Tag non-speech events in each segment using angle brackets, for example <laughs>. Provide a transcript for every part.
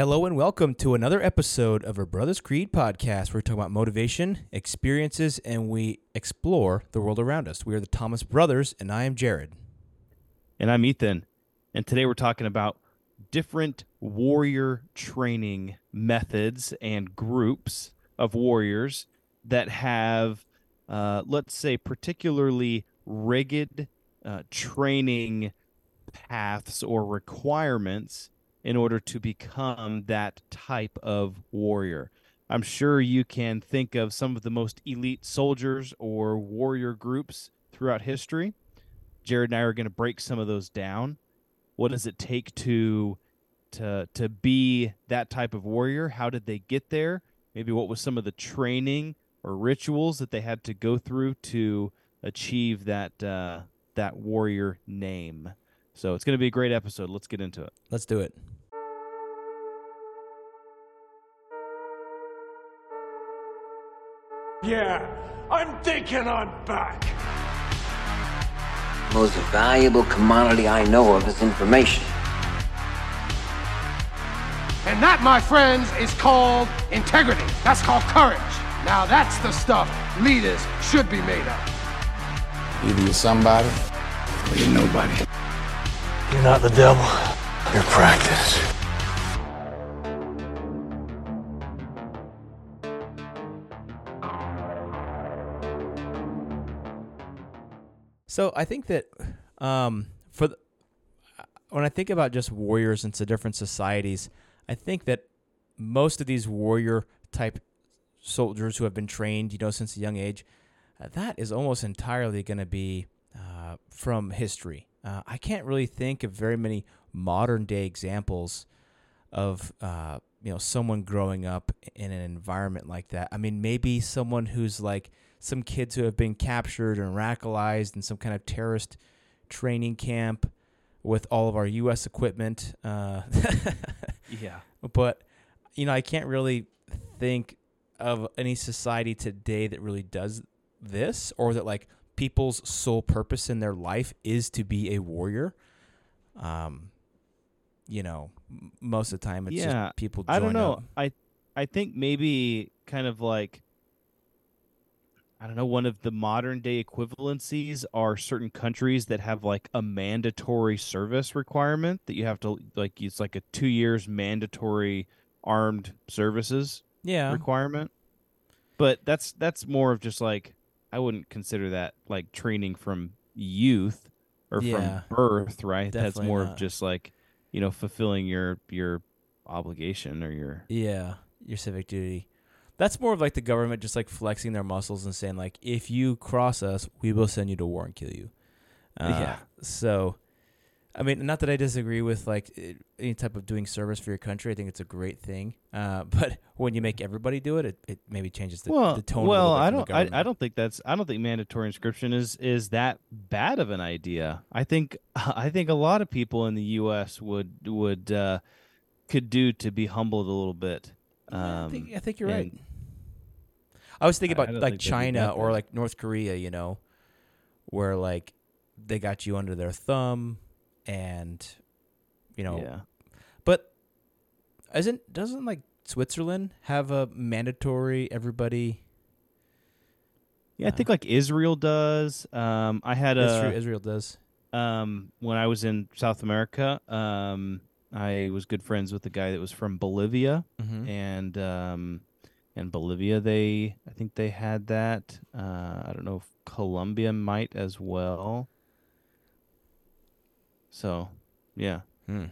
Hello and welcome to another episode of our Brothers Creed podcast. Where We're talking about motivation, experiences, and we explore the world around us. We are the Thomas Brothers, and I am Jared. And I'm Ethan. And today we're talking about different warrior training methods and groups of warriors that have, uh, let's say, particularly rigid uh, training paths or requirements in order to become that type of warrior. I'm sure you can think of some of the most elite soldiers or warrior groups throughout history. Jared and I are going to break some of those down. What does it take to to to be that type of warrior? How did they get there? Maybe what was some of the training or rituals that they had to go through to achieve that uh, that warrior name. So it's going to be a great episode. Let's get into it. Let's do it. Yeah, I'm thinking I'm back. most valuable commodity I know of is information. And that, my friends, is called integrity. That's called courage. Now that's the stuff leaders should be made of. Either you're somebody or you're nobody. You're not the devil. You're practice. So I think that um, for the, when I think about just warriors into different societies, I think that most of these warrior type soldiers who have been trained, you know, since a young age, uh, that is almost entirely going to be uh, from history. Uh, I can't really think of very many modern day examples of uh, you know someone growing up in an environment like that. I mean, maybe someone who's like some kids who have been captured and radicalized in some kind of terrorist training camp with all of our U.S. equipment. Uh, <laughs> Yeah. but you know, I can't really think of any society today that really does this, or that like people's sole purpose in their life is to be a warrior. Um, you know, most of the time it's Yeah, just people. I don't know. up. I I think maybe kind of like I don't know, one of the modern day equivalencies are certain countries that have like a mandatory service requirement that you have to like it's like a 2 years mandatory armed services Yeah, requirement. But that's that's more of just like I wouldn't consider that like training from youth or Yeah. from birth, right? that's more not. of just like, you know, fulfilling your your obligation or your Yeah, your civic duty. That's more of like the government just like flexing their muscles and saying like, if you cross us, we will send you to war and kill you. Uh, Yeah. So, I mean, not that I disagree with like any type of doing service for your country. I think it's a great thing. Uh, <laughs> but when you make everybody do it, it, it maybe changes the, well, the tone. well, a little bit I don't, I. I don't think that's, I don't think mandatory inscription is is that bad of an idea. I think, <laughs> I think a lot of people in the U.S. would would uh, could do to be humbled a little bit. Yeah, I Um, think, I think you're right. I was thinking about like think China or like North Korea, you know, where like they got you under their thumb and you know yeah. But isn't doesn't like Switzerland have a mandatory everybody? Yeah, I think like Israel does. Um, I had a true. Israel does. um, when I was in South America, um, I was good friends with the guy that was from Bolivia, Mm-hmm. and um, in Bolivia they, I think they had that. Uh, I don't know if Colombia might as well. So, yeah, Hmm.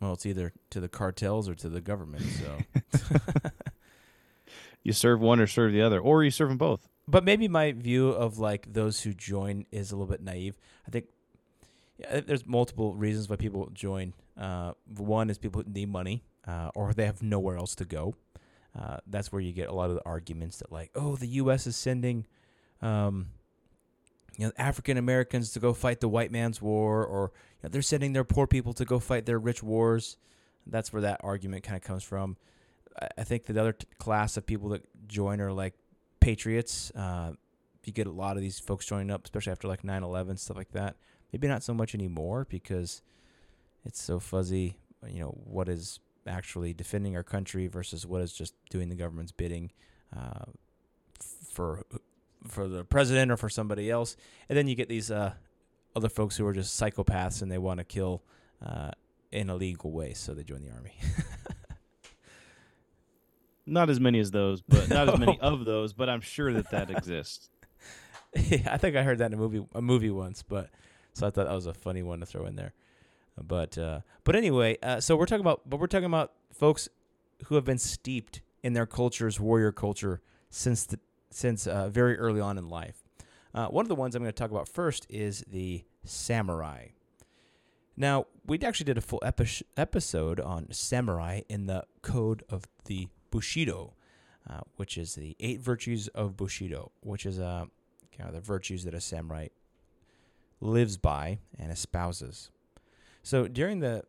Well, it's either to the cartels or to the government. So, <laughs> <laughs> you serve one or serve the other, or you serve them both. but maybe my view of like those who join is a little bit naive. I think yeah, there's multiple reasons why people join. Uh, one is people need money, uh, or they have nowhere else to go. Uh, that's where you get a lot of the arguments that like, oh, the U.S. is sending, um, you know, African Americans to go fight the white man's war, or you know, they're sending their poor people to go fight their rich wars. That's where that argument kind of comes from. I, think the other t- class of people that join are like patriots. Uh, you get a lot of these folks joining up, especially after like 9/11 stuff like that. Maybe not so much anymore because it's so fuzzy. You know what is actually defending our country versus what is just doing the government's bidding uh, for for the president or for somebody else. And then you get these uh, other folks who are just psychopaths and they want to kill uh, in a legal way, so they join the army. <laughs> Not as many as those, but not as many <laughs> of those, but I'm sure that that exists. <laughs> yeah, I think I heard that in a movie a movie once, but so I thought that was a funny one to throw in there. But uh, but anyway, uh, so we're talking about but we're talking about folks who have been steeped in their culture's warrior culture since the, since uh, very early on in life. Uh, one of the ones I'm going to talk about first is the samurai. Now, we actually did a full epi- episode on samurai in the Code of the Bushido, uh, which is the eight virtues of Bushido, which is uh, kind of the virtues that a samurai lives by and espouses. So during the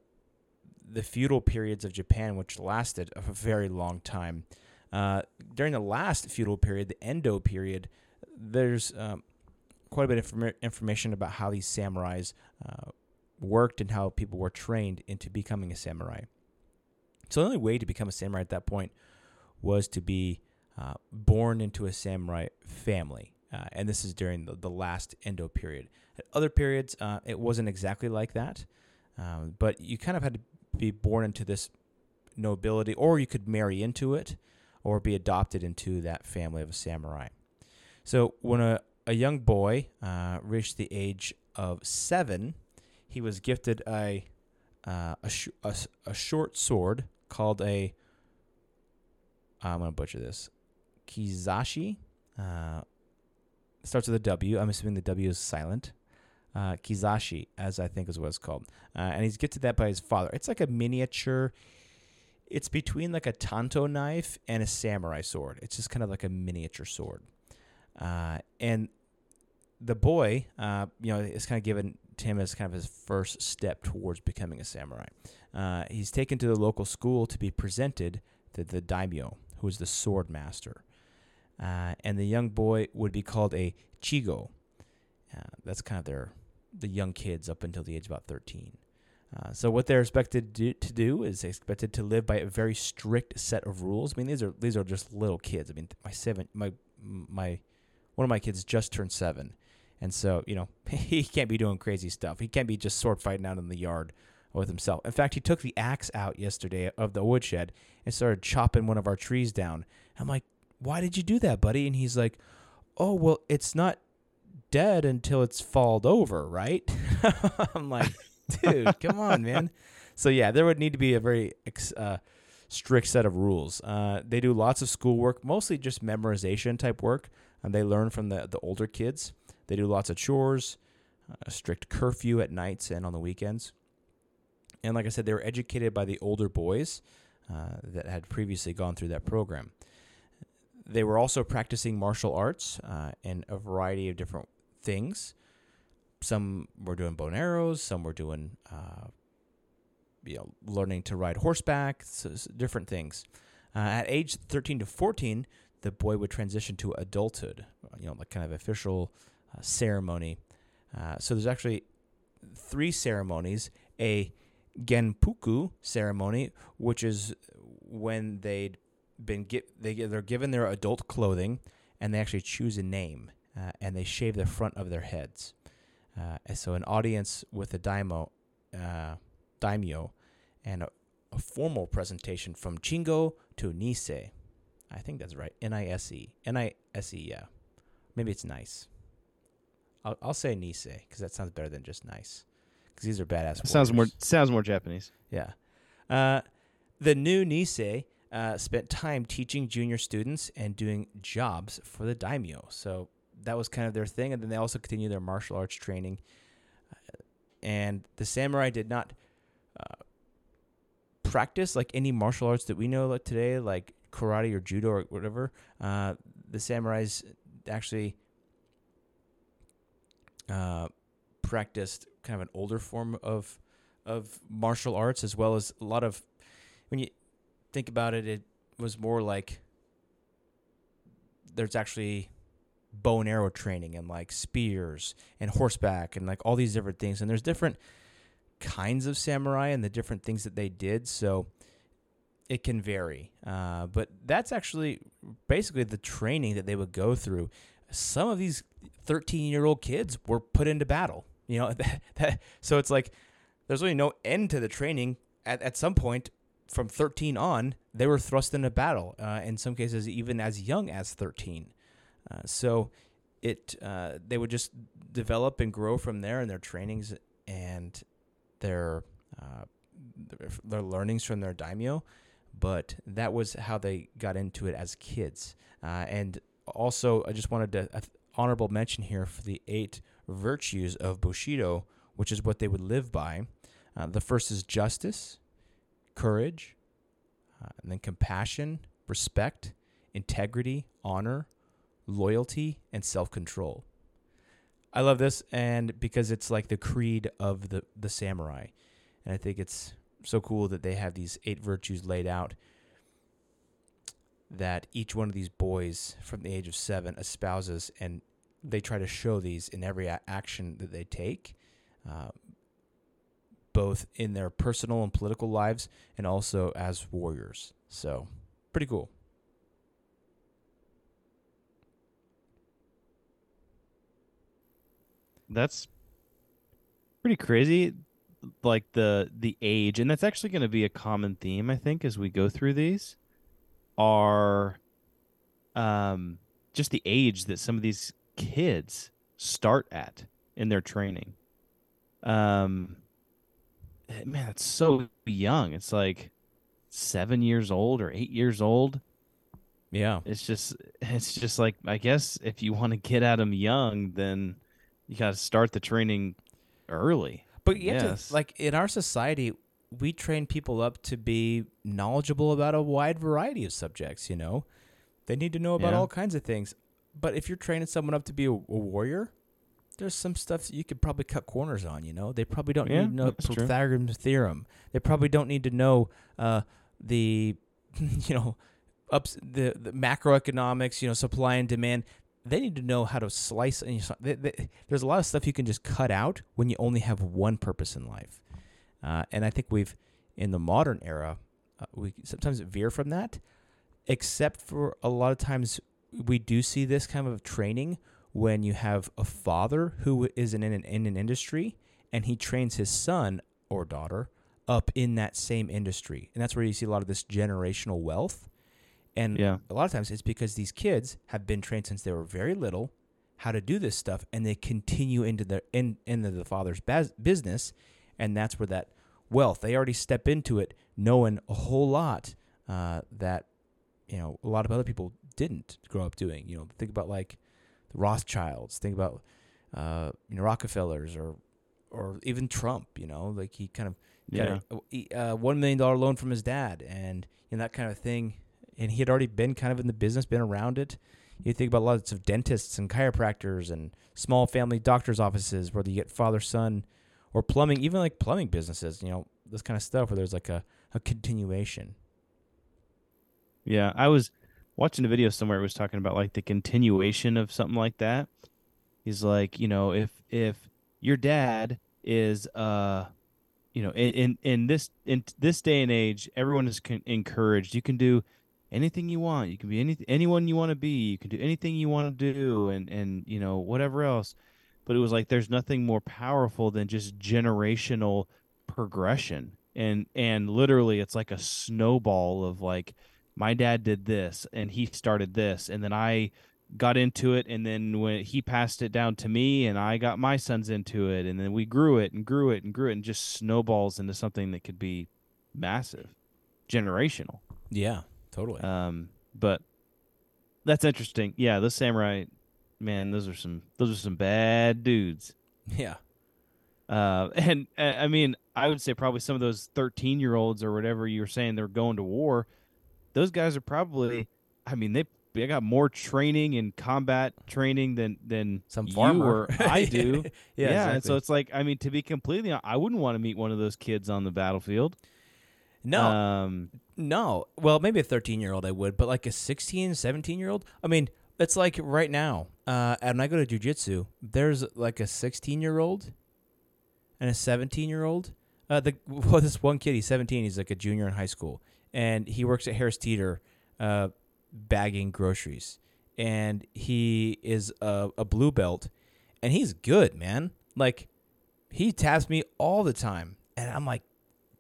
the feudal periods of Japan, which lasted a very long time, uh, during the last feudal period, the Edo period, there's um, quite a bit of inform- information about how these samurais uh, worked and how people were trained into becoming a samurai. So the only way to become a samurai at that point was to be uh, born into a samurai family. Uh, and this is during the, the last Edo period. At other periods, uh, it wasn't exactly like that, um, but you kind of had to be born into this nobility, or you could marry into it, or be adopted into that family of a samurai. So when a, a young boy uh, reached the age of seven, he was gifted a, uh, a, sh- a, a short sword called a I'm going to butcher this. Kizashi. Uh, starts with a W. I'm assuming the W is silent. Uh, Kizashi, as I think is what it's called. Uh, and he's gifted that by his father. It's like a miniature. It's between like a tanto knife and a samurai sword. It's just kind of like a miniature sword. Uh, and the boy, uh, you know, is kind of given to him as kind of his first step towards becoming a samurai. Uh, he's taken to the local school to be presented to the daimyo, who is the sword master. Uh, and the young boy would be called a chigo. Uh, that's kind of their the young kids up until the age about 13. Uh, so what they're expected to do, to do is expected to live by a very strict set of rules. I mean, these are these are just little kids. I mean, my seven, my my one of my kids just turned seven, and so you know <laughs> he can't be doing crazy stuff. He can't be just sword fighting out in the yard with himself. In fact, he took the axe out yesterday of the woodshed and started chopping one of our trees down. I'm like, why did you do that, buddy? And he's like, oh, well, it's not dead until it's falled over, right? <laughs> I'm like, dude, come on, man. So yeah, there would need to be a very uh, strict set of rules. Uh, they do lots of schoolwork, mostly just memorization type work, and they learn from the the older kids. They do lots of chores, a strict curfew at nights and on the weekends. And like I said, they were educated by the older boys uh, that had previously gone through that program. They were also practicing martial arts uh, and a variety of different things. Some were doing bow and arrows. Some were doing, uh, you know, learning to ride horseback. So, so different things. Uh, at age 13 to 14, the boy would transition to adulthood. You know, like kind of official uh, ceremony. Uh, so there's actually three ceremonies: a genpuku ceremony, which is when they'd been get they they're given their adult clothing and they actually choose a name uh, and they shave the front of their heads. Uh, so an audience with a daimyo, uh, daimyo, and a, a, formal presentation from Chingo to Nise. I think that's right. N I S E. N I S E. Yeah, maybe it's nice. I'll, I'll say Nise because that sounds better than just nice. Because these are badass. Sounds more sounds more Japanese. Yeah. Uh, the new Nise uh, spent time teaching junior students and doing jobs for the daimyo. So that was kind of their thing, and then they also continued their martial arts training. And the samurai did not uh, practice like any martial arts that we know today, like karate or judo or whatever. Uh, the samurais actually uh, practiced kind of an older form of of martial arts, as well as a lot of when you think about it, it was more like there's actually bow and arrow training and like spears and horseback and like all these different things. And there's different kinds of samurai and the different things that they did. So it can vary. Uh, but that's actually basically the training that they would go through. Some of these 13 year old kids were put into battle. You know, <laughs> that, that, so it's like there's really no end to the training. At, at some point, from 13 on, they were thrust into battle. Uh, in some cases, even as young as 13. Uh, so it uh, they would just develop and grow from there in their trainings and their uh, their learnings from their daimyo. But that was how they got into it as kids. Uh, and also, I just wanted to honorable mention here for the eight virtues of Bushido, which is what they would live by. Uh, the first is justice, courage, and then compassion, respect, integrity, honor, loyalty, and self control. I love this, and because it's like the creed of the, the samurai. And I think it's so cool that they have these eight virtues laid out that each one of these boys from the age of seven espouses, and they try to show these in every a- action that they take, uh, both in their personal and political lives and also as warriors. So, pretty cool. That's pretty crazy like the the age and that's actually going to be a common theme I think as we go through these are um just the age that some of these kids start at in their training. Um man, it's so young. It's like 7 years old or 8 years old. Yeah. It's just it's just like I guess if you want to get at them young then you got to start the training early. But you have to, like in our society, we train people up to be knowledgeable about a wide variety of subjects. You know, they need to know about Yeah. all kinds of things. But if you're training someone up to be a, a warrior, there's some stuff that you could probably cut corners on. You know, they probably don't Yeah, need to know. Pythagorean's theorem. They probably don't need to know uh, the, <laughs> you know, ups the, the macroeconomics. You know, supply and demand. They need to know how to slice. And they, they, there's a lot of stuff you can just cut out when you only have one purpose in life. Uh, and I think we've, in the modern era, uh, we sometimes veer from that, except for a lot of times we do see this kind of training when you have a father who is in an, in an industry and he trains his son or daughter up in that same industry. And that's where you see a lot of this generational wealth. And Yeah. a lot of times it's because these kids have been trained since they were very little how to do this stuff and they continue into the in, into the father's bas- business and that's where that wealth they already step into it knowing a whole lot uh, that you know a lot of other people didn't grow up doing you know think about like the rothschilds think about uh, you know rockefellers or or even trump you know like he kind of Yeah. got a, a one million dollar loan from his dad and you know that kind of thing and he had already been kind of in the business been around it you think about lots of dentists and chiropractors and small family doctors offices where you get father son or plumbing even like plumbing businesses you know this kind of stuff where there's like a, a continuation Yeah, I was watching a video somewhere. It was talking about like the continuation of something like that. He's like, you know, if if your dad is, uh, you know, in in, in this in this day and age, everyone is con- encouraged. You can do anything you want. You can be any anyone you want to be. You can do anything you want to do, and and you know whatever else. But it was like there's nothing more powerful than just generational progression, and and literally it's like a snowball of like my dad did this and he started this and then I got into it and then when he passed it down to me and I got my sons into it and then we grew it and grew it and grew it and just snowballs into something that could be massive generational yeah totally um but that's interesting yeah the samurai man those are some those are some bad dudes yeah uh, <laughs> and uh, I mean, I would say probably some of those 13 year olds or whatever you were saying they're going to war. Those guys are probably, I mean, they they got more training and combat training than than some you farmer or <laughs> I do. yeah, and so it's like, I mean, to be completely, hon- I wouldn't want to meet one of those kids on the battlefield. no Um, No. Well, maybe a 13 year old I would, but like a 16, 17 year old? I mean, it's like right now, uh, and I go to jujitsu, there's like a 16 year old and a 17 year old. Uh, the <laughs> well, this one kid, he's 17, he's like a junior in high school, and he works at Harris Teeter, uh, bagging groceries, and he is a, a blue belt, and he's good, man. Like he taps me all the time, and I'm like,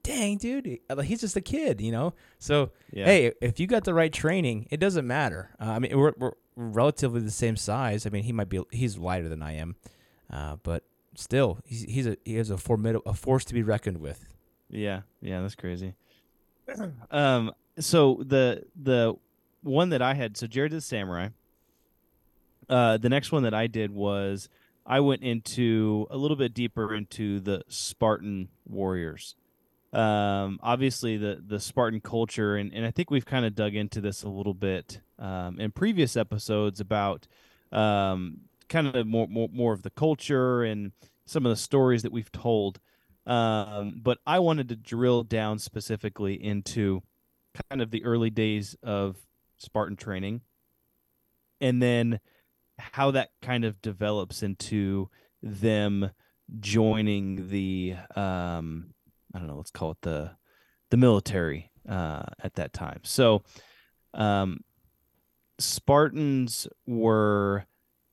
dang, dude, like he's just a kid, you know. So Yeah. hey, if you got the right training, it doesn't matter. Uh, I mean, we're, we're relatively the same size. I mean, he might be he's lighter than I am, uh, but still, he's he's a he is a formidable a force to be reckoned with. Yeah, yeah, that's crazy. <clears throat> um, so the the one that I had, so Jared did Samurai. Uh, the next one that I did was I went into a little bit deeper into the Spartan warriors. Um, obviously the the Spartan culture, and, and I think we've kind of dug into this a little bit um, in previous episodes about um, kind of more, more more of the culture and some of the stories that we've told. Um, but I wanted to drill down specifically into kind of the early days of Spartan training and then how that kind of develops into them joining the um I don't know, let's call it the the military uh at that time. So um Spartans were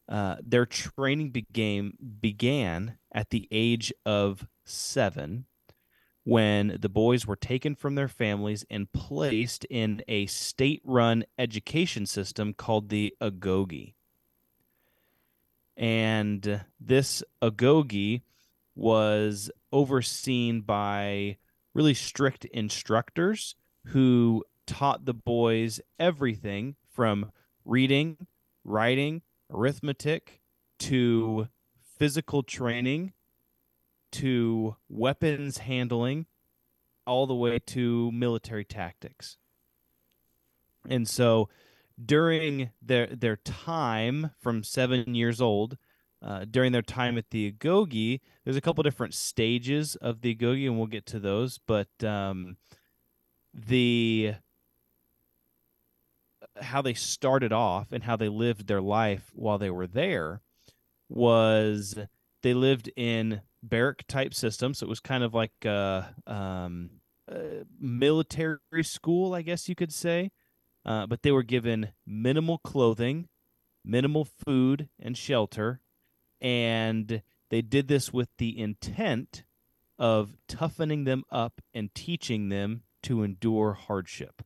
uh, their training began began at the age of seven, when the boys were taken from their families and placed in a state-run education system called the Agoge. And this Agoge was overseen by really strict instructors who taught the boys everything from reading, writing, arithmetic to physical training to weapons handling all the way to military tactics. And so during their their time from 7 years old uh, during their time at the Agoge, there's a couple different stages of the Agoge, and we'll get to those. But um, the how they started off and how they lived their life while they were there was they lived in barrack type systems. So it was kind of like a, um, a military school, I guess you could say. Uh, but they were given minimal clothing, minimal food and shelter, and they did this with the intent of toughening them up and teaching them to endure hardship.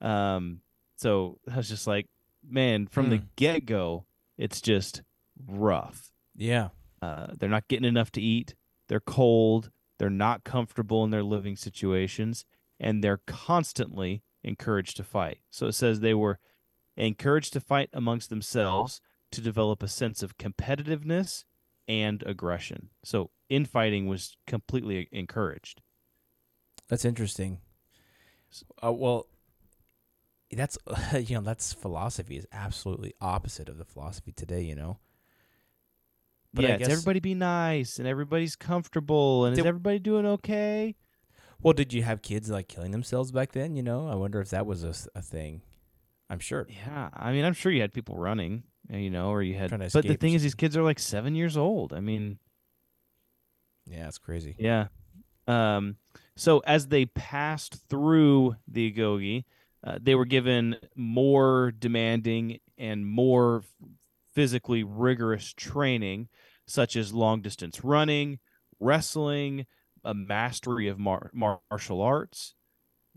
Um, so I was just like, man, from the Hmm. get go, it's just rough. Yeah. Uh, they're not getting enough to eat. They're cold. They're not comfortable in their living situations, and they're constantly encouraged to fight. So it says they were encouraged to fight amongst themselves to develop a sense of competitiveness and aggression. So infighting was completely encouraged. That's interesting. Uh, well, that's <laughs> you know that's philosophy is absolutely opposite of the philosophy today. You know. But I yeah, it's everybody be nice and everybody's comfortable and Did- is everybody doing okay? Well, did you have kids like killing themselves back then? You know, I wonder if that was a thing. I'm sure. Yeah, I mean, I'm sure you had people running, you know, or you had. But the thing is, these kids are like seven years old. I mean, Yeah, it's crazy. yeah. Um. So as they passed through the Agoge, uh, they were given more demanding and more physically rigorous training, such as long distance running, wrestling, a mastery of mar- martial arts.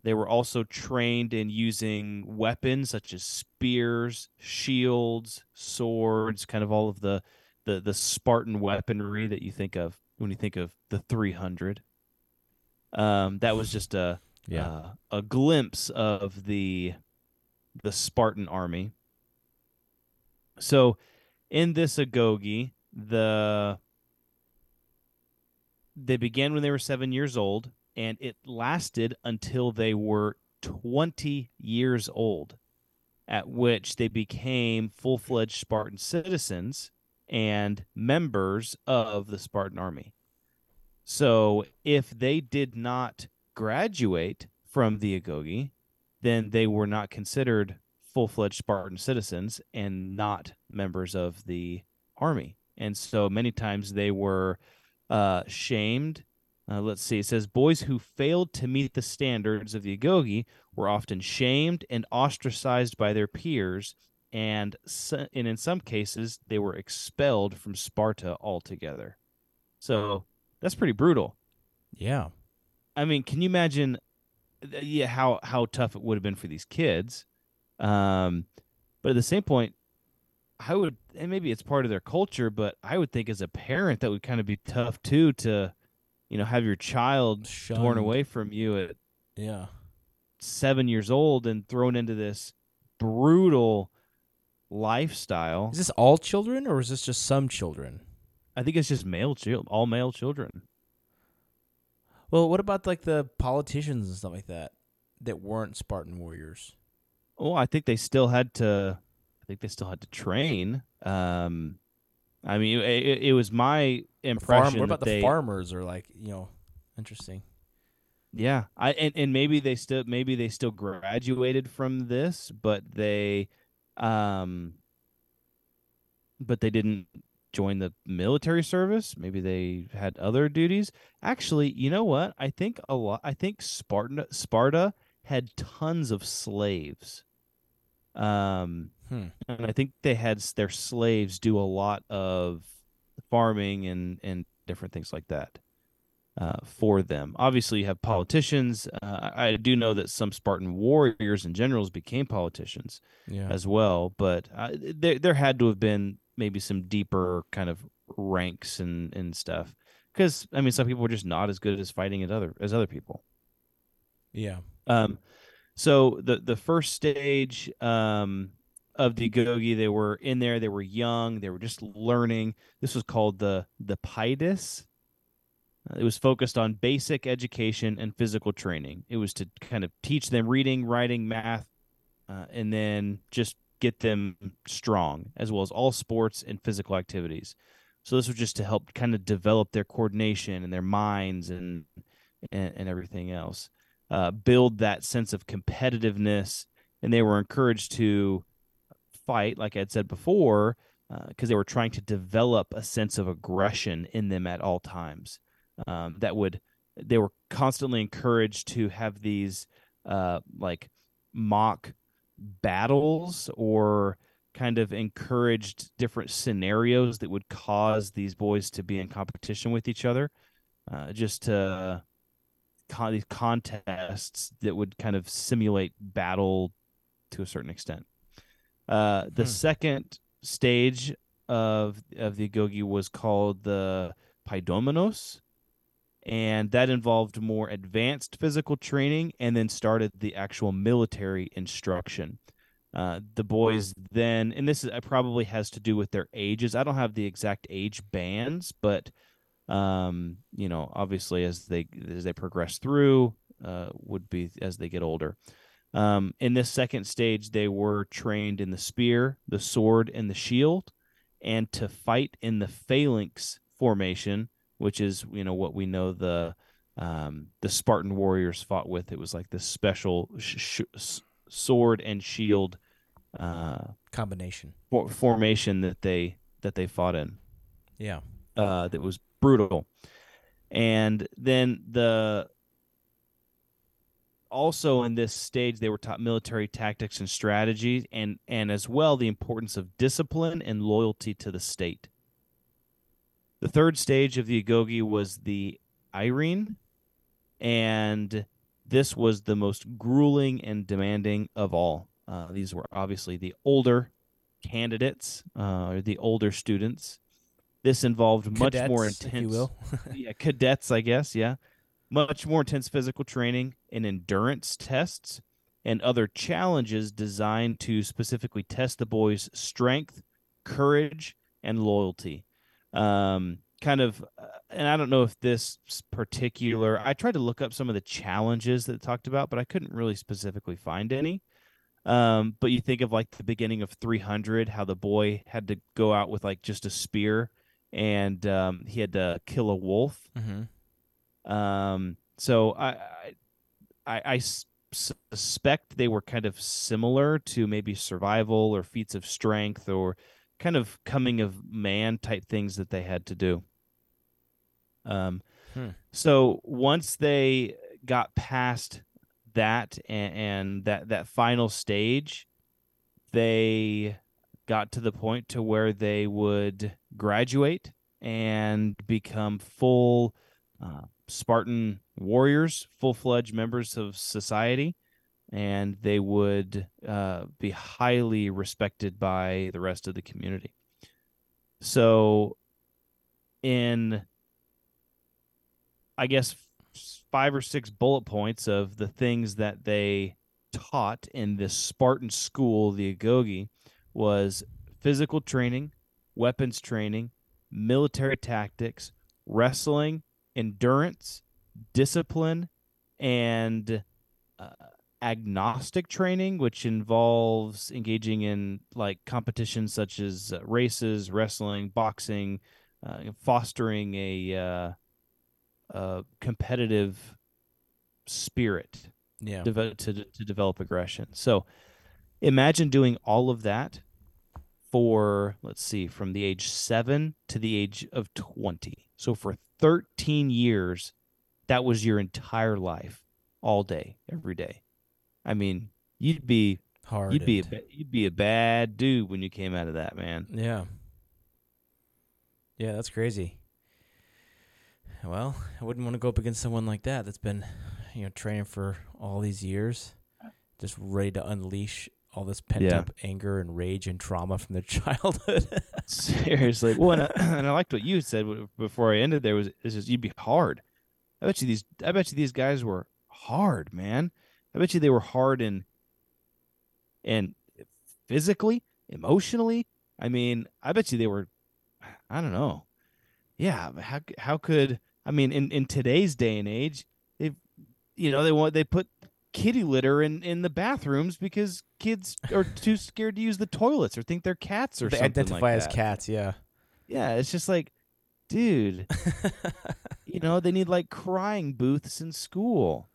They were also trained in using weapons such as spears, shields, swords, kind of all of the the, the Spartan weaponry that you think of when you think of the 300. Um, that was just a Yeah. uh, a glimpse of the the Spartan army. So, in this Agoge, the they began when they were seven years old, and it lasted until they were twenty years old, at which they became full fledged Spartan citizens and members of the Spartan army. So, if they did not graduate from the Agoge, then they were not considered full fledged Spartan citizens and not members of the army. And so many times they were uh, shamed Uh, let's see. It says boys who failed to meet the standards of the Agoge were often shamed and ostracized by their peers, and, so, and in some cases, they were expelled from Sparta altogether. So that's pretty brutal. Yeah. I mean, can you imagine? Yeah, how how tough it would have been for these kids. Um, but at the same point, I would, and maybe it's part of their culture, but I would think as a parent that would kind of be tough too to, you know, have your child torn away from you at Yeah. seven years old and thrown into this brutal lifestyle. Is this all children or is this just some children? I think it's just male child, all male children. Well, what about like the politicians and stuff like that that weren't Spartan warriors? Oh, I think they still had to. I think they still had to train. Um, I mean, it, it was my impression. farm, what about that the farmers or like, you know, interesting. Yeah, I and, and maybe they still maybe they still graduated from this, but they, um, but they didn't join the military service. Maybe they had other duties. Actually, you know what? I think a lot. I think Sparta Sparta had tons of slaves. Um, Hmm. and I think they had their slaves do a lot of farming and and different things like that uh, for them. Obviously, you have politicians. Uh, I do know that some Spartan warriors and generals became politicians Yeah. as well, but uh, there there had to have been maybe some deeper kind of ranks and and stuff. Because I mean, some people were just not as good as fighting as other as other people. yeah. Um, so the the first stage um, of the Gogi, they were in there. They were young. They were just learning. This was called the the Pidus. Uh, It was focused on basic education and physical training. It was to kind of teach them reading, writing, math, uh, and then just get them strong, as well as all sports and physical activities. So this was just to help kind of develop their coordination and their minds and and, and everything else uh, build that sense of competitiveness, and they were encouraged to fight, like I'd said before, because they were trying to develop a sense of aggression in them at all times. Um, that would they were constantly encouraged to have these uh, like mock battles or kind of encouraged different scenarios that would cause these boys to be in competition with each other uh, just to con- these contests that would kind of simulate battle to a certain extent. Uh, the Hmm. second stage of of the Agoge was called the Paidomenos, and that involved more advanced physical training, and then started the actual military instruction. Uh, the boys then, and this is, uh, probably has to do with their ages. I don't have the exact age bands, but um, you know, obviously as they as they progress through, uh, would be as they get older. Um, in this second stage, they were trained in the spear, the sword, and the shield, and to fight in the phalanx formation, which is you know what we know the um, the Spartan warriors fought with. It was like this special sh- sh- sword and shield uh, Combination. for- formation that they that they fought in Yeah. uh, that was brutal. And then the also in this stage they were taught military tactics and strategy and and as well the importance of discipline and loyalty to the state. The third stage of the Agoge was the Irene and this was the most grueling and demanding of all. Uh, these were obviously the older candidates, uh, or the older students. This involved much more intense, will. <laughs> yeah, cadets, I guess, yeah, much more intense physical training and endurance tests, and other challenges designed to specifically test the boys' strength, courage, and loyalty. Um, kind of, uh, and I don't know if this particular. I tried to look up some of the challenges that it talked about, but I couldn't really specifically find any. Um, but you think of like the beginning of 300, how the boy had to go out with like just a spear and um, he had to kill a wolf. mm-hmm. Um, so I, I, I, suspect they were kind of similar to maybe survival or feats of strength or kind of coming of man type things that they had to do. Um, Hmm. So once they got past that and, and that that final stage, they got to the point to where they would graduate and become full uh, Spartan warriors, full fledged members of society, and they would uh, be highly respected by the rest of the community. So, in I guess five or six bullet points of the things that they taught in this Spartan school, the Agoge, was physical training, weapons training, military tactics, wrestling, endurance, discipline, and uh, agonistic training, which involves engaging in like competitions such as uh, races, wrestling, boxing, uh, fostering a, uh, a competitive spirit Yeah. to to develop aggression. So imagine doing all of that for let's see from the age 7 to the age of 20. So for 13 years that was your entire life all day every day. I mean, you'd be Hard. you'd be a, you'd be a bad dude when you came out of that, man. Yeah. Yeah, that's crazy. Well, I wouldn't want to go up against someone like that that's been, you know, training for all these years, just ready to unleash all this pent Yeah. up anger and rage and trauma from their <laughs> childhood. Seriously. <laughs> Well, and I, uh, <clears throat> and I liked what you said before I ended there was is just you'd be hard. I bet you these I bet you these guys were hard, man. I bet you they were hard and and physically, emotionally. I mean, I bet you they were I don't know. Yeah, how how could I mean in in today's day and age, they you know, they want they put kitty litter in in the bathrooms because kids are <laughs> too scared to use the toilets or think they're cats or they something identify like as that. cats, yeah. Yeah, it's just like, dude, <laughs> you know, they need like crying booths in school,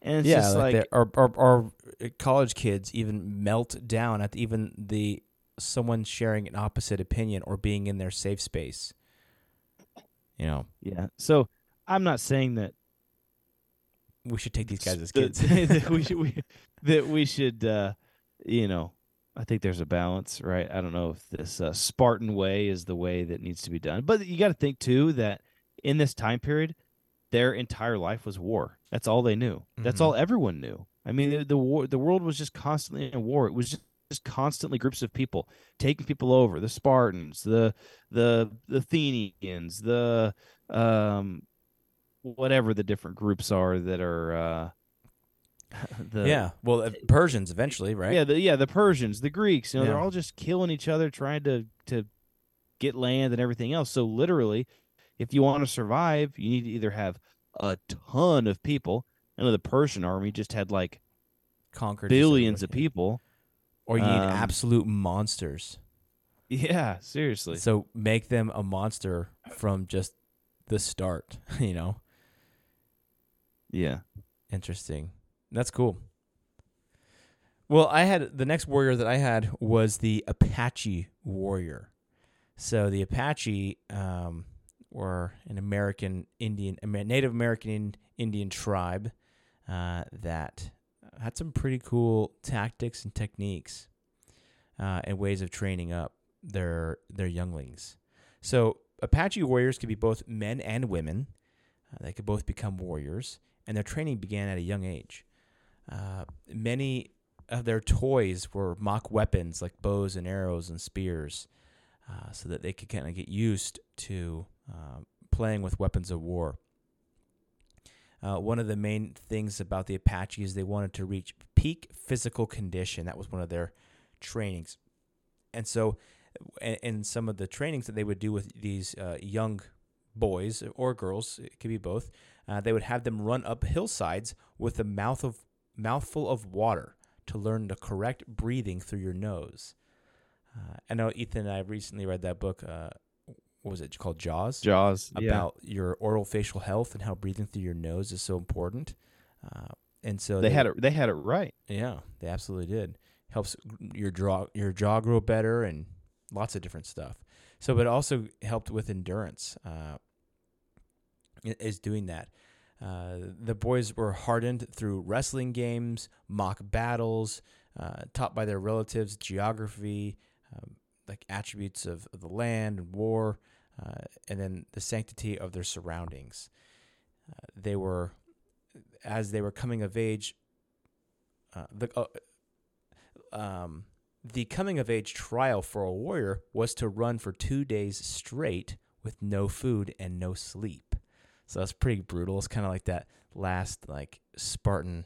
and it's yeah, just like, like, or, or or uh, college kids even melt down at even the someone sharing an opposite opinion or being in their safe space. You know, yeah. So I'm not saying that we should take these guys as kids. <laughs> that we <laughs> should we, that we should, uh, you know, I think there's a balance, right? I don't know if this uh, Spartan way is the way that needs to be done, but you got to think too that in this time period, their entire life was war. That's all they knew. That's Mhm. all everyone knew. I mean, the, the war, the world was just constantly in war. It was just, just constantly groups of people taking people over. The Spartans, the the the Athenians, the um, whatever the different groups are that are. Uh, <laughs> the, yeah, well, uh, Persians eventually, right? yeah, the yeah, the Persians, the Greeks, you know, they're all just killing each other, trying to to get land and everything else. So literally, if you want to survive, you need to either have a ton of people. I know the Persian army just had like conquered billions of people. or you need um, absolute monsters. Yeah, seriously. So make them a monster from just the start. <laughs> You know, Yeah. interesting. That's cool. Well, I had the next warrior that I had was the Apache warrior. So the Apache um, were an American Indian, Native American Indian tribe uh, that had some pretty cool tactics and techniques uh, and ways of training up their their younglings. So Apache warriors could be both men and women. Uh, they could both become warriors, and their training began at a young age. Uh, many of their toys were mock weapons like bows and arrows and spears, uh, so that they could kind of get used to uh, playing with weapons of war. Uh, one of the main things about the Apache is they wanted to reach peak physical condition. That was one of their trainings. And so, in, in some of the trainings that they would do with these uh, young boys or girls, it could be both, uh, they would have them run up hillsides with a mouth of mouthful of water to learn the correct breathing through your nose. Uh, I know Ethan and I recently read that book. Uh, what was it called? Jaws Jaws. yeah. about your oral facial health and how breathing through your nose is so important. Uh, and so They had it they had it right. yeah, they absolutely did. Helps your jaw your jaw grow better and lots of different stuff. So, but it also helped with endurance. Uh, is doing that. Uh, the boys were hardened through wrestling games, mock battles, uh, taught by their relatives geography, um, like attributes of, of the land and war, uh, and then the sanctity of their surroundings. Uh, they were, as they were coming of age, uh, the uh, um, the coming of age trial for a warrior was to run for two days straight with no food and no sleep. So that's pretty brutal. It's kind of like that last like Spartan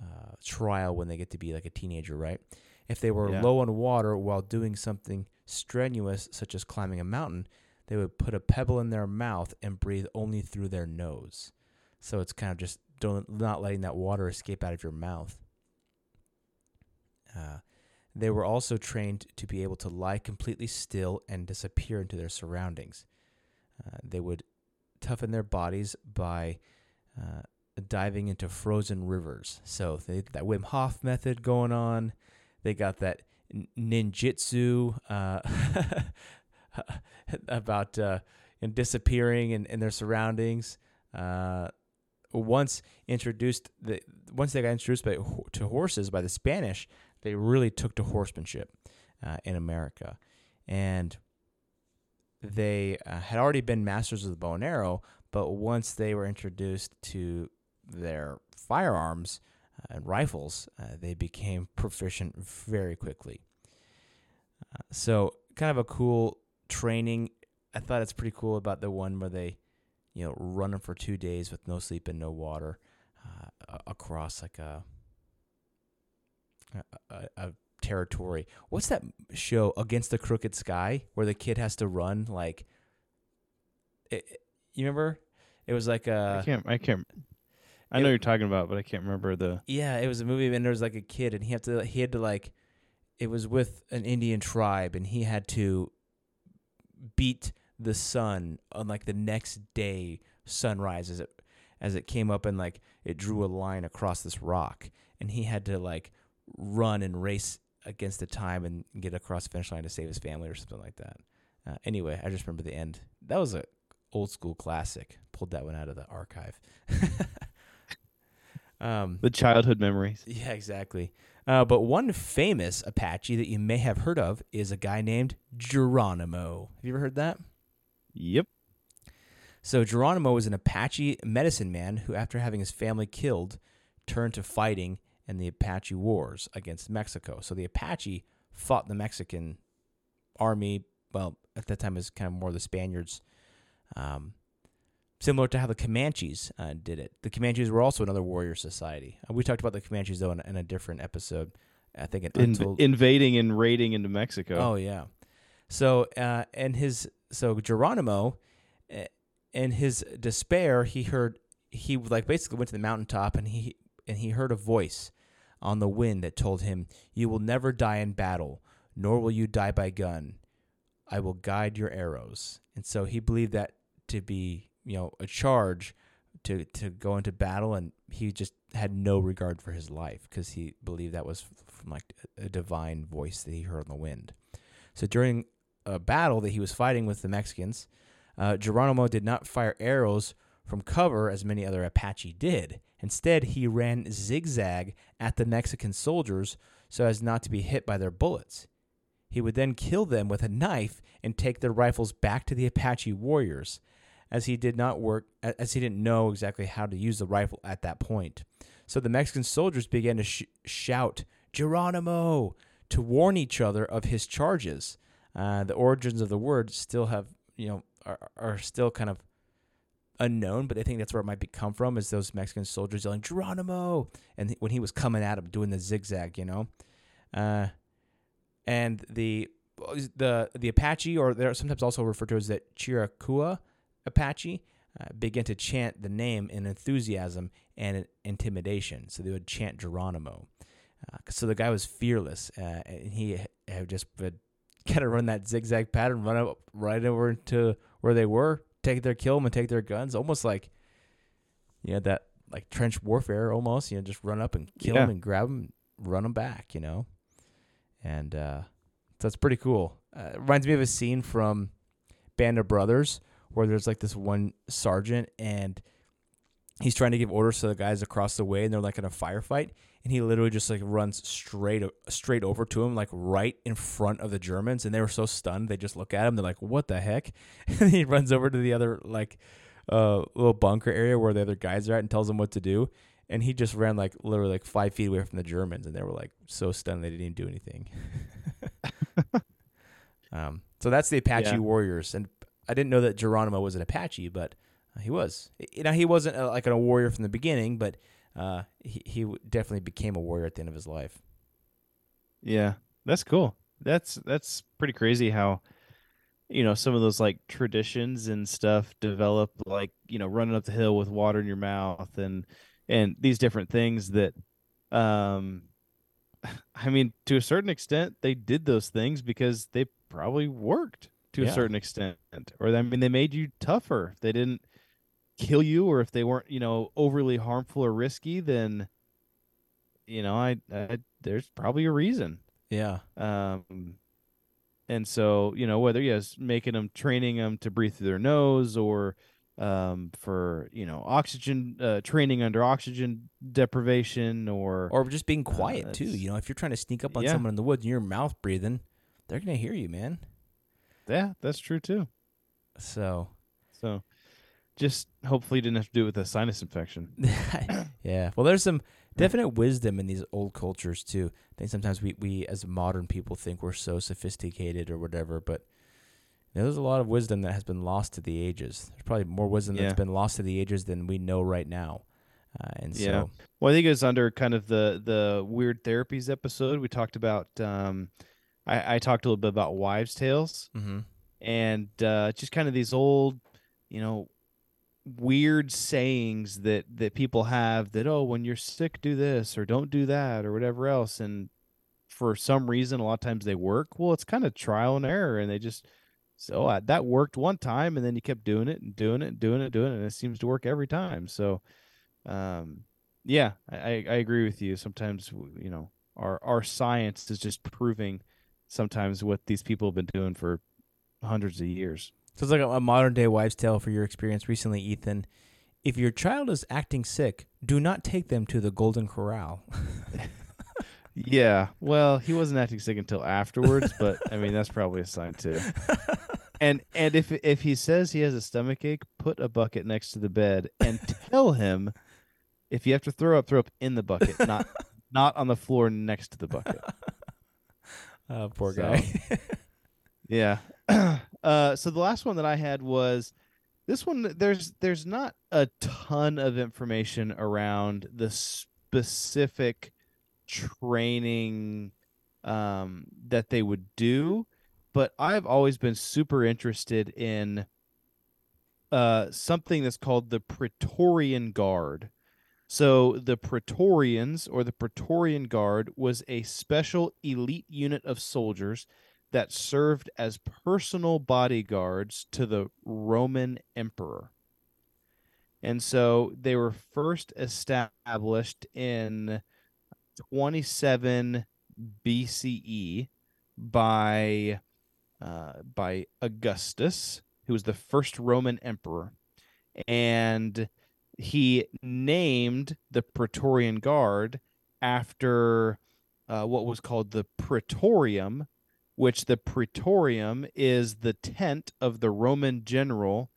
uh, trial when they get to be like a teenager, right? If they were Yeah. low on water while doing something strenuous, such as climbing a mountain, they would put a pebble in their mouth and breathe only through their nose. So it's kind of just don't not letting that water escape out of your mouth. Uh, they were also trained to be able to lie completely still and disappear into their surroundings. Uh, they would toughen their bodies by uh, diving into frozen rivers. So they that Wim Hof method going on. They got that n- ninjutsu uh, <laughs> about uh, and disappearing in, in their surroundings. Uh, once introduced, the once they got introduced by, to horses by the Spanish, they really took to horsemanship uh, in America, and they uh, had already been masters of the bow and arrow. But once they were introduced to their firearms uh, and rifles, uh, they became proficient very quickly. Uh, so, kind of a cool training. I thought it's pretty cool about the one where they, you know, running for two days with no sleep and no water uh, across like a a, a, a territory. What's that show Against the Crooked Sky where the kid has to run like? It, you remember? It was like a I can't. I can't. I it- know you're talking about, but I can't remember the. yeah, it was a movie and there was like a kid and he had to he had to like it was with an Indian tribe and he had to beat the sun on like the next day sunrise as it as it came up and like it drew a line across this rock and he had to like run and race against the time and get across the finish line to save his family or something like that. Uh, anyway, I just remember the end. That was a old school classic. Pulled that one out of the archive. <laughs> um, The childhood memories. <laughs> yeah, exactly. Uh, but one famous Apache that you may have heard of is a guy named Geronimo. Have you ever heard that? Yep. So Geronimo was an Apache medicine man who, after having his family killed, turned to fighting in the Apache Wars against Mexico. So the Apache fought the Mexican army. Well, at that time, it was kind of more the Spaniards. Um, similar to how the Comanches uh, did it. The Comanches were also another warrior society. Uh, we talked about the Comanches though in, in a different episode. I think in In, invading and raiding into Mexico. Oh yeah. So uh, and his so Geronimo, uh, in his despair, he heard he like basically went to the mountaintop and he and he heard a voice on the wind that told him, "You will never die in battle, nor will you die by gun. I will guide your arrows." And so he believed that to be you know a charge to to go into battle, and he just had no regard for his life because he believed that was from like a divine voice that he heard on the wind. So during a battle that he was fighting with the Mexicans, uh, Geronimo did not fire arrows from cover as many other Apache did. Instead, he ran zigzag at the Mexican soldiers so as not to be hit by their bullets. He would then kill them with a knife and take their rifles back to the Apache warriors, as he did not work as he didn't know exactly how to use the rifle at that point. So the Mexican soldiers began to sh- shout Geronimo to warn each other of his charges. Uh, the origins of the word still have you know are, are still kind of unknown, but I think that's where it might be come from is those Mexican soldiers yelling Geronimo, and when he was coming at him doing the zigzag, you know, uh, and the the the Apache, or they're sometimes also referred to as the Chiricahua Apache, uh, began to chant the name in enthusiasm and in intimidation. So they would chant Geronimo. Uh, so the guy was fearless, uh, and he had just kind of run that zigzag pattern, run up right over to where they were, take their kill them, and take their guns, almost like you know that like trench warfare, almost. You know, just run up and kill Yeah. them and grab them, run them back. You know, and uh, so it's pretty cool. Uh, it reminds me of a scene from Band of Brothers where there's like this one sergeant and he's trying to give orders to the guys across the way and they're like in a firefight and he literally just like runs straight straight over to him like right in front of the Germans and they were so stunned they just look at him they're like what the heck? <laughs> And he runs over to the other like uh little bunker area where the other guys are at and tells them what to do and he just ran like literally like five feet away from the Germans and they were like so stunned they didn't even do anything. <laughs> Um so that's the Apache Yeah. warriors and I didn't know that Geronimo was an Apache but uh, he was. You know he wasn't uh, like a warrior from the beginning but uh, he he definitely became a warrior at the end of his life. Yeah, that's cool. That's that's pretty crazy how you know some of those like traditions and stuff develop like you know running up the hill with water in your mouth and and these different things that um <laughs> I mean to a certain extent they did those things because they probably worked to Yeah. a certain extent or I mean they made you tougher. They didn't kill you or if they weren't, you know, overly harmful or risky then you know, I, I there's probably a reason. Yeah, Um, and so you know whether yes, making them training them to breathe through their nose or um, for you know oxygen uh, training under oxygen deprivation or, or just being quiet too. You know, if you're trying to sneak up on Yeah. someone in the woods and you're mouth breathing, they're gonna hear you, man. yeah, that's true too. So So just hopefully didn't have to do it with a sinus infection. <laughs> yeah, well, there's some definite wisdom in these old cultures too. I think sometimes we we as modern people think we're so sophisticated or whatever, but. you know, there's a lot of wisdom that has been lost to the ages. There's probably more wisdom Yeah. that's been lost to the ages than we know right now. Uh, and Yeah. so, Well, I think it was under kind of the the weird therapies episode. We talked about um, I, I talked a little bit about wives' tales. hmm and uh, just kind of these old, you know, weird sayings that that people have that oh when you're sick do this or don't do that or whatever else and for some reason a lot of times they work. Well it's kind of trial and error and they just so uh, that worked one time and then you kept doing it and doing it and doing it doing it and it seems to work every time. So um yeah i i I agree with you. Sometimes you know our our science is just proving sometimes what these people have been doing for hundreds of years So it's like a, a modern day wives' tale for your experience recently, Ethan. If your child is acting sick, do not take them to the Golden Corral. <laughs> Yeah. Well, he wasn't acting sick until afterwards, but I mean that's probably a sign too. <laughs> And and if if he says he has a stomach ache, put a bucket next to the bed and tell him if you have to throw up, throw up in the bucket, not <laughs> not on the floor next to the bucket. Oh, poor So- guy. Yeah. <clears throat> uh, so the last one that I had was this one. There's there's not a ton of information around the specific training um, that they would do, but I've always been super interested in uh, something that's called the Praetorian Guard. So the Praetorians or the Praetorian Guard was a special elite unit of soldiers that served as personal bodyguards to the Roman emperor. And so they were first established in 27 BCE by uh, by Augustus, who was the first Roman emperor, and he named the Praetorian Guard after uh, what was called the Praetorium, which the Praetorium is the tent of the Roman general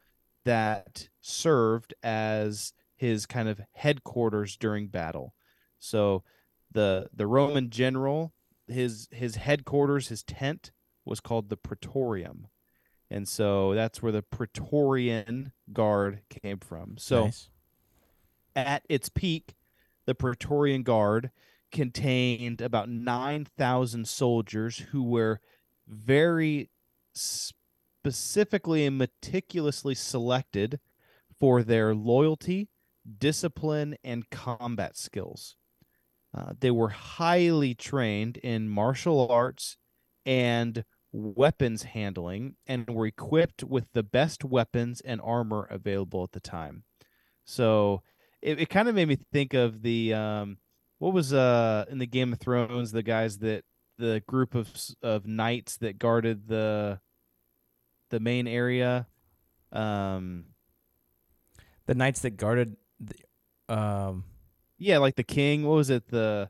that served as his kind of headquarters during battle. So the the Roman general, his his headquarters, his tent was called the Praetorium. And so that's where the Praetorian Guard came from. So Nice. at its peak, the Praetorian Guard contained about 9,000 soldiers who were very specifically and meticulously selected for their loyalty, discipline, and combat skills. Uh, they were highly trained in martial arts and weapons handling and were equipped with the best weapons and armor available at the time. So it, it kind of made me think of the um what was uh in the Game of Thrones the guys that the group of of knights that guarded the the main area um The knights that guarded the um yeah, like the king. What was it? The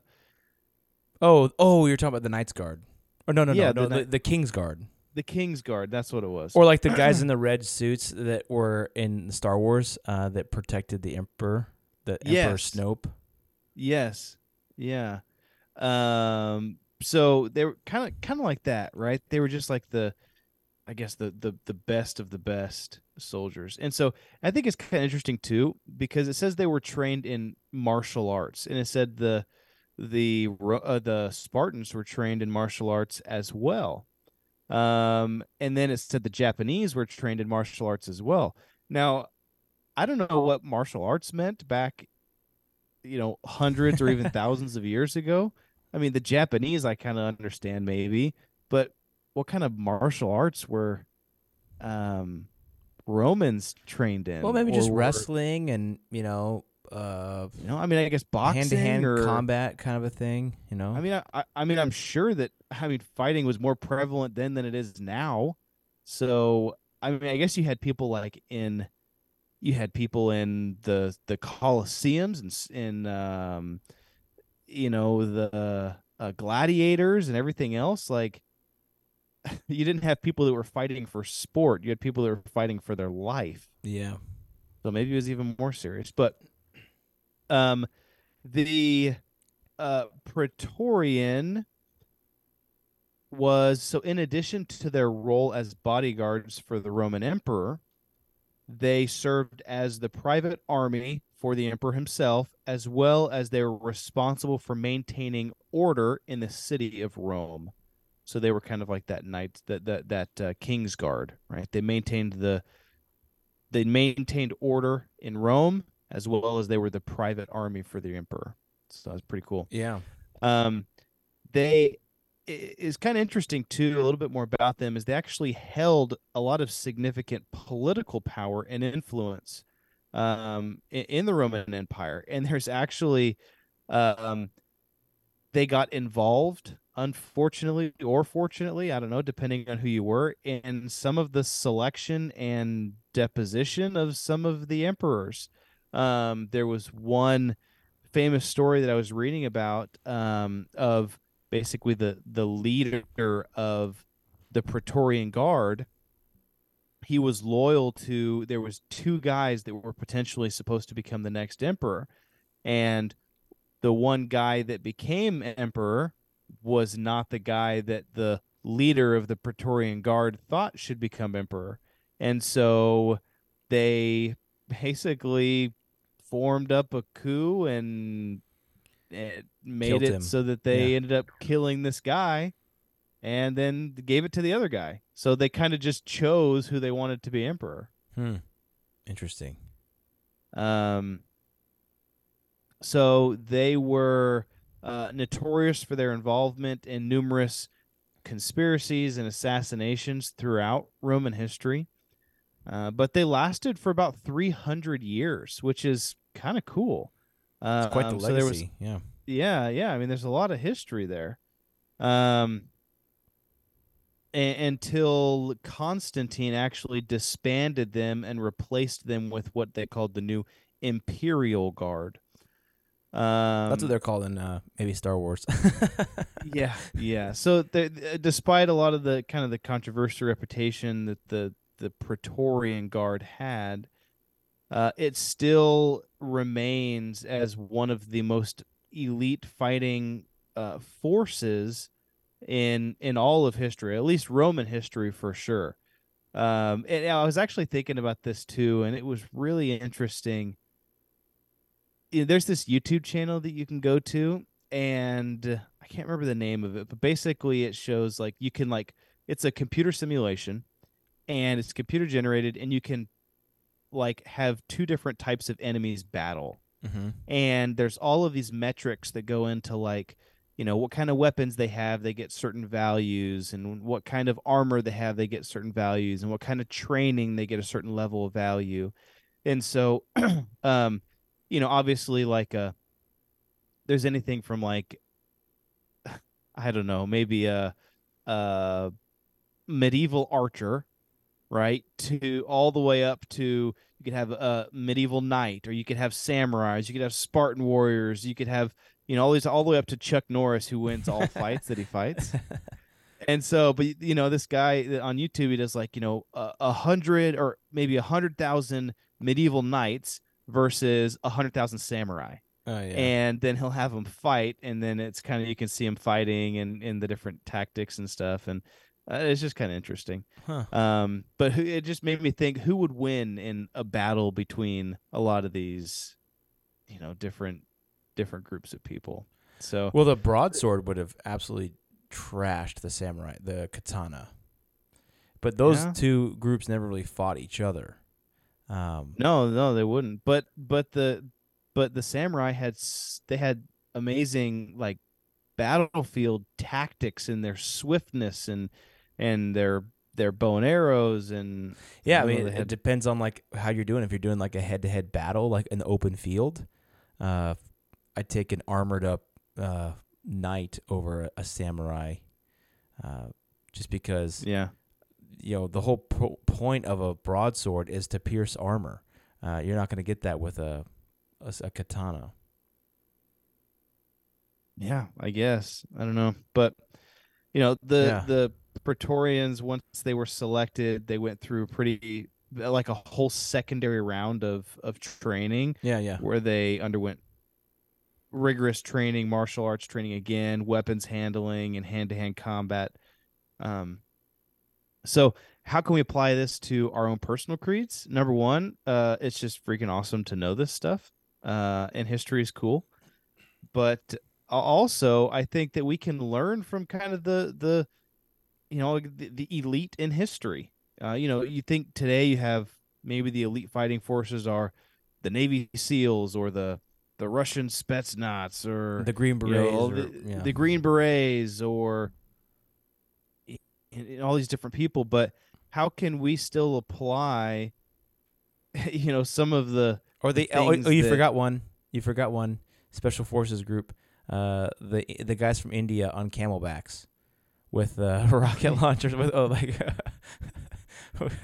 Oh, oh, you're talking about the Knights Guard. Or no, no, Yeah, no, no, the the, King's Guard. the king's guard. That's what it was. Or like the <clears throat> guys in the red suits that were in Star Wars uh, that protected the Emperor, the Emperor Snoke. Yes. Yeah. Um so they were kind of kind of like that, right? They were just like the I guess the the the best of the best soldiers. And so I think it's kind of interesting too because it says they were trained in martial arts and it said the the uh, the Spartans were trained in martial arts as well. Um and then it said the Japanese were trained in martial arts as well. Now I don't know what martial arts meant back you know hundreds or even <laughs> thousands of years ago i mean the japanese i kind of understand maybe but what kind of martial arts were um romans trained in Well, maybe just were- wrestling and you know, uh, you know i mean i guess boxing hand to hand combat kind of a thing. You know, i mean I, I mean i'm sure that i mean fighting was more prevalent then than it is now so i mean i guess you had people like in you had people in the the Colosseums and in um you know the uh, gladiators and everything else like <laughs> you didn't have people that were fighting for sport. You had people that were fighting for their life. Yeah. so maybe it was even more serious. But um the uh praetorian was so in addition to their role as bodyguards for the roman emperor they served as the private army for the emperor himself as well as they were responsible for maintaining order in the city of rome so they were kind of like that knight that that that uh, king's guard right they maintained the they maintained order in rome as well as they were the private army for the emperor so that's pretty cool Yeah. um, they is kind of interesting too. A little bit more about them is they actually held a lot of significant political power and influence um, in, in the Roman Empire, and there's actually um, they got involved, unfortunately or fortunately, I don't know, depending on who you were, in some of the selection and deposition of some of the emperors. Um, there was one famous story that I was reading about um, of basically the the leader of the Praetorian Guard. He was loyal to. There was two guys that were potentially supposed to become the next emperor, and the one guy that became emperor was not the guy that the leader of the Praetorian Guard thought should become emperor, and so they basically formed up a coup and it made Killed it him. so that they Yeah. ended up killing this guy and then gave it to the other guy. So they kind of just chose who they wanted to be emperor. Hmm. Interesting. Um, so they were uh, notorious for their involvement in numerous conspiracies and assassinations throughout Roman history. Uh, but they lasted for about 300 years, which is kind of cool. Uh, It's quite the um, so there was legacy. yeah. yeah, yeah. I mean, there's a lot of history there. Um, a- until Constantine actually disbanded them and replaced them with what they called the new Imperial Guard. Um, That's what they're called in uh, maybe Star Wars. <laughs> yeah, yeah. So despite a lot of the kind of the controversial reputation that the the Praetorian Guard had, uh, it still remains as one of the most elite fighting uh, forces in in all of history, at least Roman history for sure. Um, and I was actually thinking about this too, and it was really interesting. You know, There's this YouTube channel that you can go to, and I can't remember the name of it, but basically it shows like you can like it's a computer simulation, and it's computer generated, and you can like have two different types of enemies battle mm-hmm. and there's all of these metrics that go into like you know what kind of weapons they have they get certain values and what kind of armor they have they get certain values and what kind of training they get a certain level of value. And so <clears throat> um you know obviously like uh there's anything from like <sighs> i don't know maybe a a medieval archer right? To all the way up to you could have a medieval knight, or you could have samurais, you could have Spartan warriors, you could have you know all these all the way up to Chuck Norris who wins all fights that he fights. <laughs> And so, but you know, this guy uh, on YouTube, he does like you know a, a hundred or maybe a hundred thousand medieval knights versus a hundred thousand samurai Oh yeah. and then he'll have them fight and then it's kind of you can see him fighting and in the different tactics and stuff and uh, it's just kind of interesting Huh. um but who, it just made me think who would win in a battle between a lot of these you know different different groups of people so Well, the broadsword would have absolutely trashed the samurai, the katana. But those Yeah. two groups never really fought each other. Um, no no they wouldn't but but the but the samurai had they had amazing like battlefield tactics and their swiftness and and their their bow and arrows and yeah, I mean, it had- depends on like how you're doing. If you're doing like a head-to-head battle, like in the open field, uh, I'd take an armored up uh, knight over a, a samurai, uh, just because yeah you know the whole po- point of a broadsword is to pierce armor. Uh, you're not going to get that with a a katana. Yeah, I guess. I don't know. But you know, the Yeah. the Praetorians once they were selected, they went through pretty like a whole secondary round of of training Yeah, yeah. where they underwent rigorous training, martial arts training again, weapons handling and hand-to-hand combat. Um so how can we apply this to our own personal creeds? Number one, uh, it's just freaking awesome to know this stuff. Uh, and history is cool. But also, I think that we can learn from kind of the the you know the, the elite in history. Uh, you know, you think today you have maybe the elite fighting forces are the Navy SEALs or the the Russian Spetsnaz or The Green you know, Berets. or- the, yeah. the Green Berets or all these different people, but how can we still apply, <laughs> you know, some of the Or the oh, oh, you that- forgot one. You forgot one. Special forces group. Uh, the the guys from India on camelbacks with uh, <laughs> rocket launchers with oh like <laughs>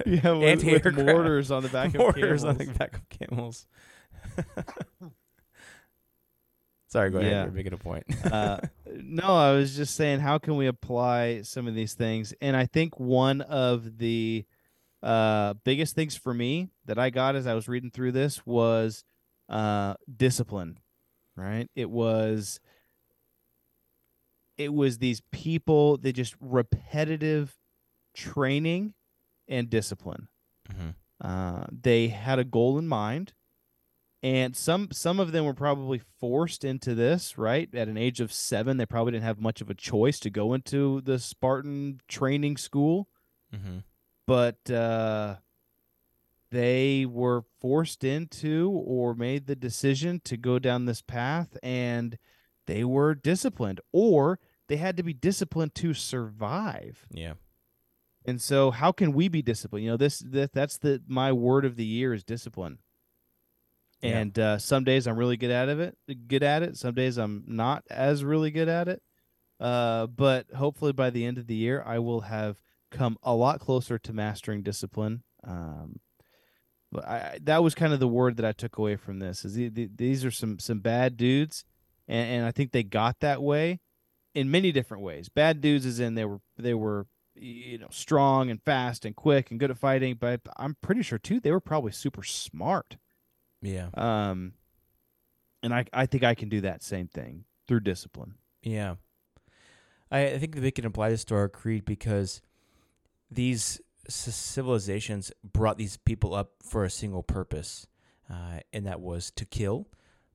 yeah with, with mortars on the back mortars of on the camels. back of camels. <laughs> Sorry, go ahead. Yeah. You're making a point. uh, no, I was just saying, how can we apply some of these things? And I think one of the uh, biggest things for me that I got as I was reading through this was uh, discipline. Right? It was it was these people that just repetitive training and discipline. Mhm. Uh, they had a goal in mind, and some some of them were probably forced into this. Right at an age of seven, they probably didn't have much of a choice to go into the Spartan training school, mm-hmm. but uh, they were forced into or made the decision to go down this path, and they were disciplined, or they had to be disciplined to survive. Yeah. And so, how can we be disciplined? You know, this that that's the my word of the year is discipline. Yeah. And uh, some days I'm really good at it, good at it. Some days I'm not as really good at it. Uh, but hopefully by the end of the year, I will have come a lot closer to mastering discipline. Um, but I, I- that was kind of the word that I took away from this. Is the, the, these are some some bad dudes, and, and I think they got that way in many different ways. Bad dudes is in they were they were you know strong and fast and quick and good at fighting, but I'm pretty sure too they were probably super smart. Yeah. Um, and I I think I can do that same thing through discipline. Yeah. I, I think that we can apply this to our creed because these civilizations brought these people up for a single purpose, uh, and that was to kill.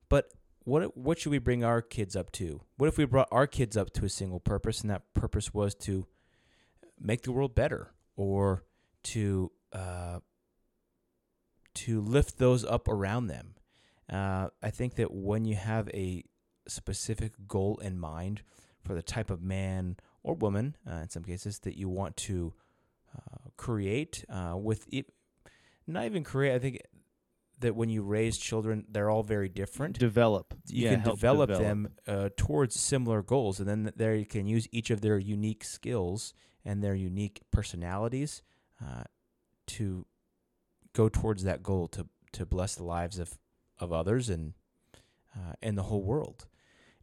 But what what should we bring our kids up to? What if we brought our kids up to a single purpose, and that purpose was to make the world better, or to uh, to lift those up around them? Uh, I think that when you have a specific goal in mind for the type of man or woman, uh, in some cases, that you want to uh, create uh, with it, not even create. I think that when you raise children, they're all very different. Develop. You Yeah, can develop, develop. them uh, towards similar goals, and then there you can use each of their unique skills and their unique personalities uh, to go towards that goal to to bless the lives of of others and uh, and the whole world.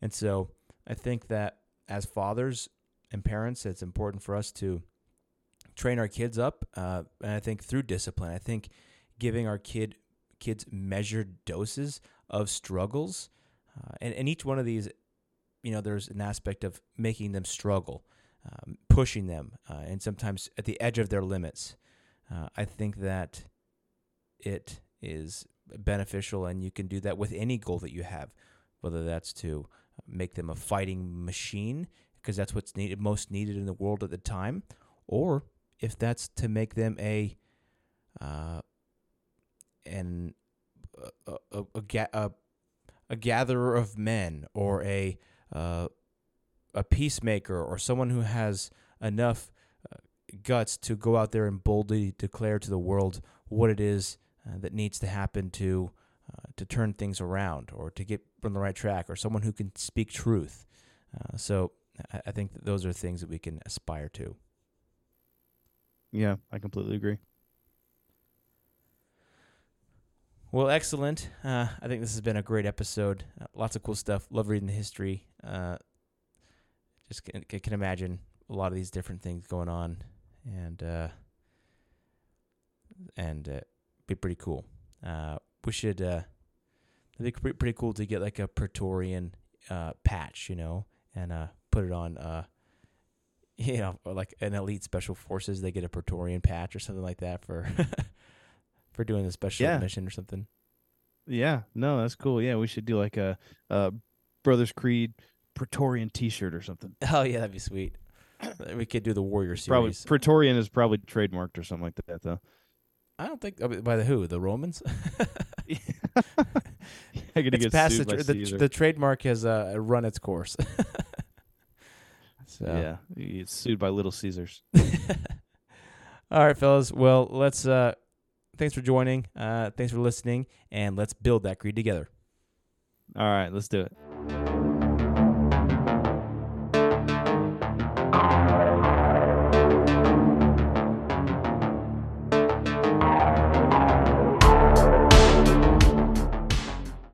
And so I think that as fathers and parents, it's important for us to train our kids up, uh, and I think through discipline. I think giving our kid kids measured doses of struggles, uh, and and each one of these, you know, there's an aspect of making them struggle, um, pushing them, uh, and sometimes at the edge of their limits. Uh, I think that it is beneficial, and you can do that with any goal that you have, whether that's to make them a fighting machine because that's what's needed most needed in the world at the time, or if that's to make them a uh, an a, a, a, a, a gatherer of men or a uh, a peacemaker or someone who has enough uh, guts to go out there and boldly declare to the world what it is uh, that needs to happen to uh, to turn things around or to get on the right track or someone who can speak truth. Uh, so I, I think those are things that we can aspire to. Yeah, I completely agree. Well, excellent. Uh, I think this has been a great episode. Uh, lots of cool stuff. Love reading the history. Uh, just can, can imagine a lot of these different things going on, and uh, and uh, be pretty cool. Uh, we should. Uh, I think pretty, pretty cool to get like a Praetorian uh, patch, you know, and uh, put it on. Uh, <laughs> you know, like an elite special forces, they get a Praetorian patch or something like that for <laughs> for doing a special Yeah. mission or something. Yeah, no, that's cool. Yeah, we should do like a, a Brothers Creed Praetorian T-shirt or something. <laughs> Oh yeah, that'd be sweet. we could do the Warrior Probably series. Praetorian is probably trademarked or something like that, though. I don't think by the who the Romans. <laughs> <laughs> I gotta it's get past the, tra- the, the trademark has uh, run its course. so Yeah, get sued by Little Caesars. all right, fellas. Well, let's. Uh, thanks for joining. Uh, thanks for listening, and let's build that creed together. All right, let's do it.